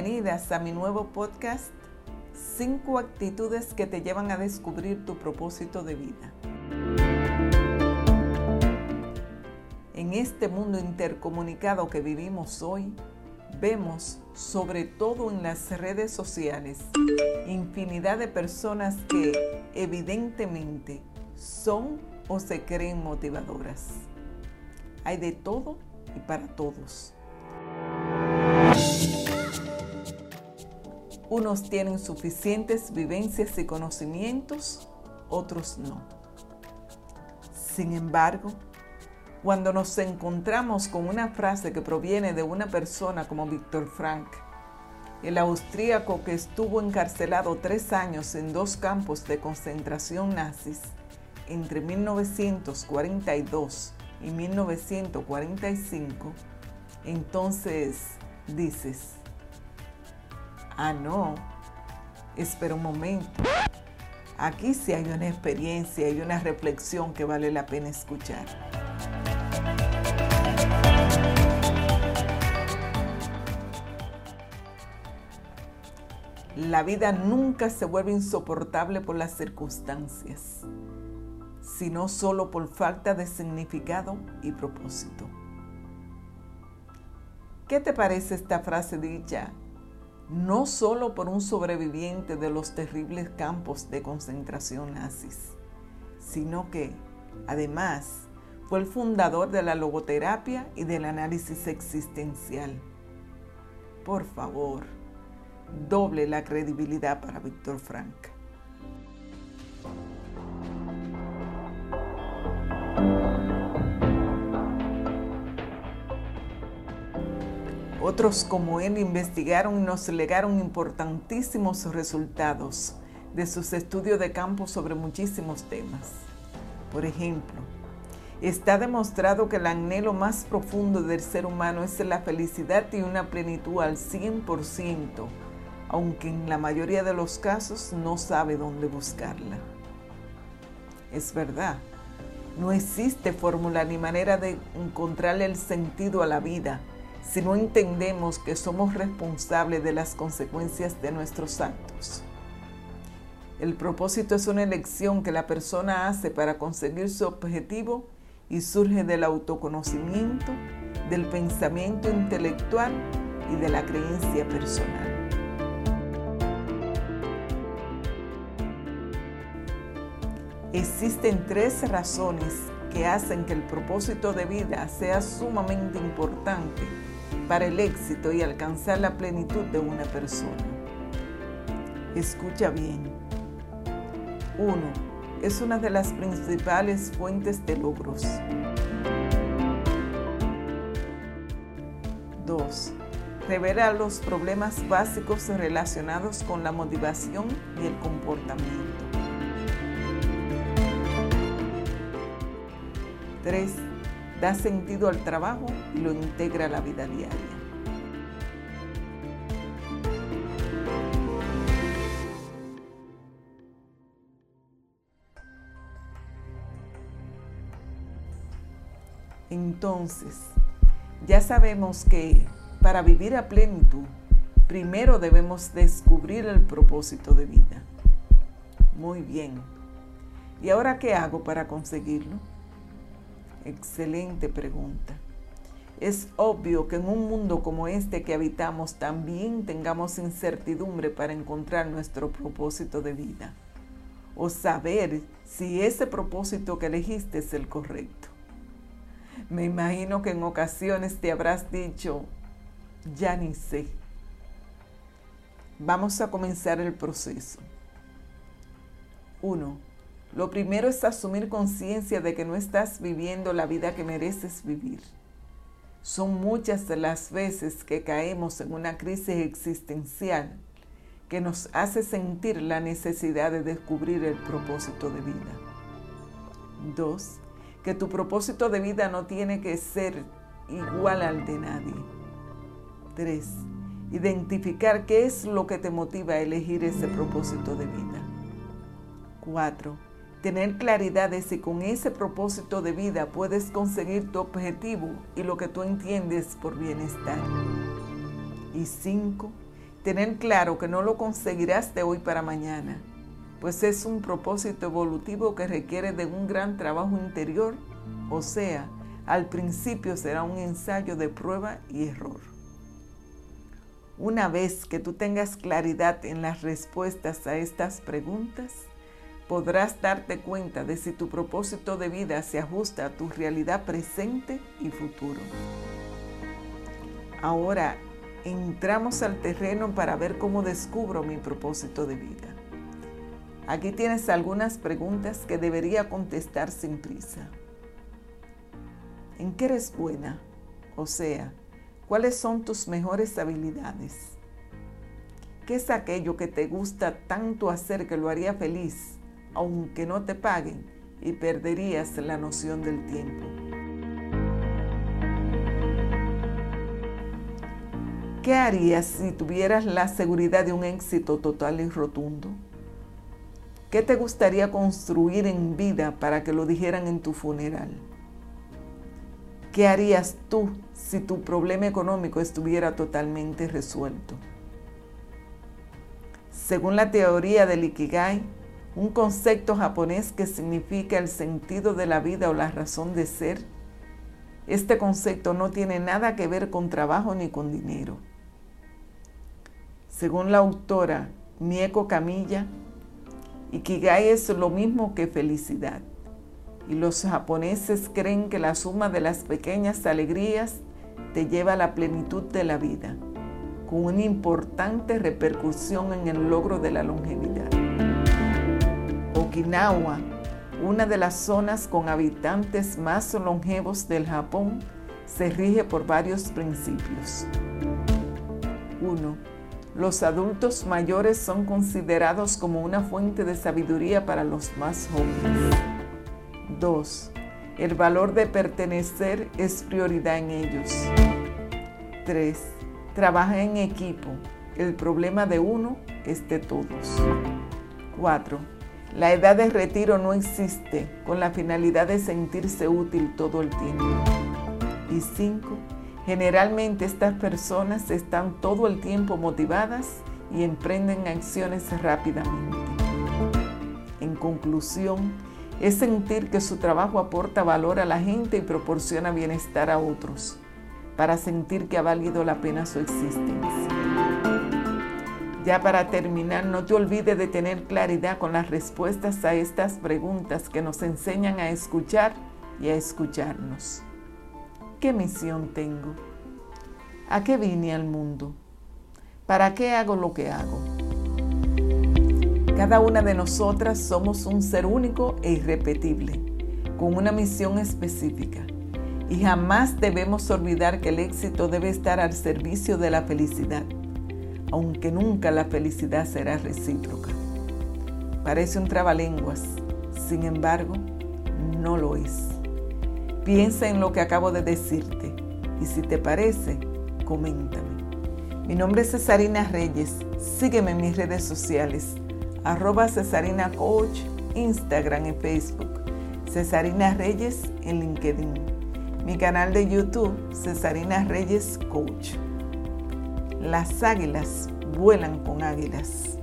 Bienvenidas a mi nuevo podcast, 5 actitudes que te llevan a descubrir tu propósito de vida. En este mundo intercomunicado que vivimos hoy, vemos, sobre todo en las redes sociales, infinidad de personas que evidentemente son o se creen motivadoras. Hay de todo y para todos. Unos tienen suficientes vivencias y conocimientos, otros no. Sin embargo, cuando nos encontramos con una frase que proviene de una persona como Víctor Frank, el austríaco que estuvo encarcelado tres años en dos campos de concentración nazis entre 1942 y 1945, entonces dices, Ah, no. Espera un momento. Aquí sí hay una experiencia y una reflexión que vale la pena escuchar. La vida nunca se vuelve insoportable por las circunstancias, sino solo por falta de significado y propósito. ¿Qué te parece esta frase dicha no solo por un sobreviviente de los terribles campos de concentración nazis, sino que, además, fue el fundador de la logoterapia y del análisis existencial. Por favor, doble la credibilidad para Víctor Frank. Otros como él investigaron y nos legaron importantísimos resultados de sus estudios de campo sobre muchísimos temas. Por ejemplo, está demostrado que el anhelo más profundo del ser humano es la felicidad y una plenitud al 100%, aunque en la mayoría de los casos no sabe dónde buscarla. Es verdad, no existe fórmula ni manera de encontrarle el sentido a la vida si no entendemos que somos responsables de las consecuencias de nuestros actos. El propósito es una elección que la persona hace para conseguir su objetivo y surge del autoconocimiento, del pensamiento intelectual y de la creencia personal. Existen tres razones que hacen que el propósito de vida sea sumamente importante para el éxito y alcanzar la plenitud de una persona. Escucha bien. 1. Es una de las principales fuentes de logros. 2. Revela los problemas básicos relacionados con la motivación y el comportamiento. 3 da sentido al trabajo y lo integra a la vida diaria. Entonces, ya sabemos que para vivir a plenitud, primero debemos descubrir el propósito de vida. Muy bien. ¿Y ahora qué hago para conseguirlo? Excelente pregunta. Es obvio que en un mundo como este que habitamos también tengamos incertidumbre para encontrar nuestro propósito de vida o saber si ese propósito que elegiste es el correcto. Me imagino que en ocasiones te habrás dicho, ya ni sé. Vamos a comenzar el proceso. 1 lo primero es asumir conciencia de que no estás viviendo la vida que mereces vivir. Son muchas de las veces que caemos en una crisis existencial que nos hace sentir la necesidad de descubrir el propósito de vida. Dos, que tu propósito de vida no tiene que ser igual al de nadie. Tres, identificar qué es lo que te motiva a elegir ese propósito de vida. Cuatro, tener claridad de si con ese propósito de vida puedes conseguir tu objetivo y lo que tú entiendes por bienestar. Y cinco, Tener claro que no lo conseguirás de hoy para mañana, pues es un propósito evolutivo que requiere de un gran trabajo interior, o sea, al principio será un ensayo de prueba y error. Una vez que tú tengas claridad en las respuestas a estas preguntas, podrás darte cuenta de si tu propósito de vida se ajusta a tu realidad presente y futuro. Ahora entramos al terreno para ver cómo descubro mi propósito de vida. Aquí tienes algunas preguntas que debería contestar sin prisa. ¿En qué eres buena? O sea, ¿Cuáles son tus mejores habilidades? ¿Qué es aquello que te gusta tanto hacer que lo haría feliz, aunque no te paguen y perderías la noción del tiempo? ¿Qué harías si tuvieras la seguridad de un éxito total y rotundo? ¿Qué te gustaría construir en vida para que lo dijeran en tu funeral? ¿Qué harías tú si tu problema económico estuviera totalmente resuelto? Según la teoría del Ikigai, un concepto japonés que significa el sentido de la vida o la razón de ser, este concepto no tiene nada que ver con trabajo ni con dinero. Según la autora Mieko Kamiya, Ikigai es lo mismo que felicidad y los japoneses creen que la suma de las pequeñas alegrías te lleva a la plenitud de la vida, con una importante repercusión en el logro de la longevidad. Okinawa, una de las zonas con habitantes más longevos del Japón, se rige por varios principios. 1. Los adultos mayores son considerados como una fuente de sabiduría para los más jóvenes. 2. El valor de pertenecer es prioridad en ellos. 3. Trabaja en equipo. El problema de uno es de todos. 4. La edad de retiro no existe con la finalidad de sentirse útil todo el tiempo. Y 5. Generalmente estas personas están todo el tiempo motivadas y emprenden acciones rápidamente. En conclusión, es sentir que su trabajo aporta valor a la gente y proporciona bienestar a otros, para sentir que ha valido la pena su existencia. Ya para terminar, no te olvides de tener claridad con las respuestas a estas preguntas que nos enseñan a escuchar y a escucharnos. ¿Qué misión tengo? ¿A qué vine al mundo? ¿Para qué hago lo que hago? Cada una de nosotras somos un ser único e irrepetible, con una misión específica. Y jamás debemos olvidar que el éxito debe estar al servicio de la felicidad, aunque nunca la felicidad será recíproca. Parece un trabalenguas, sin embargo, no lo es. Piensa en lo que acabo de decirte y si te parece, coméntame. Mi nombre es Cesarina Reyes. Sígueme en mis redes sociales arroba Cesarina Coach, Instagram y Facebook, Cesarina Reyes en LinkedIn, mi canal de YouTube, Cesarina Reyes Coach. Las águilas vuelan con águilas.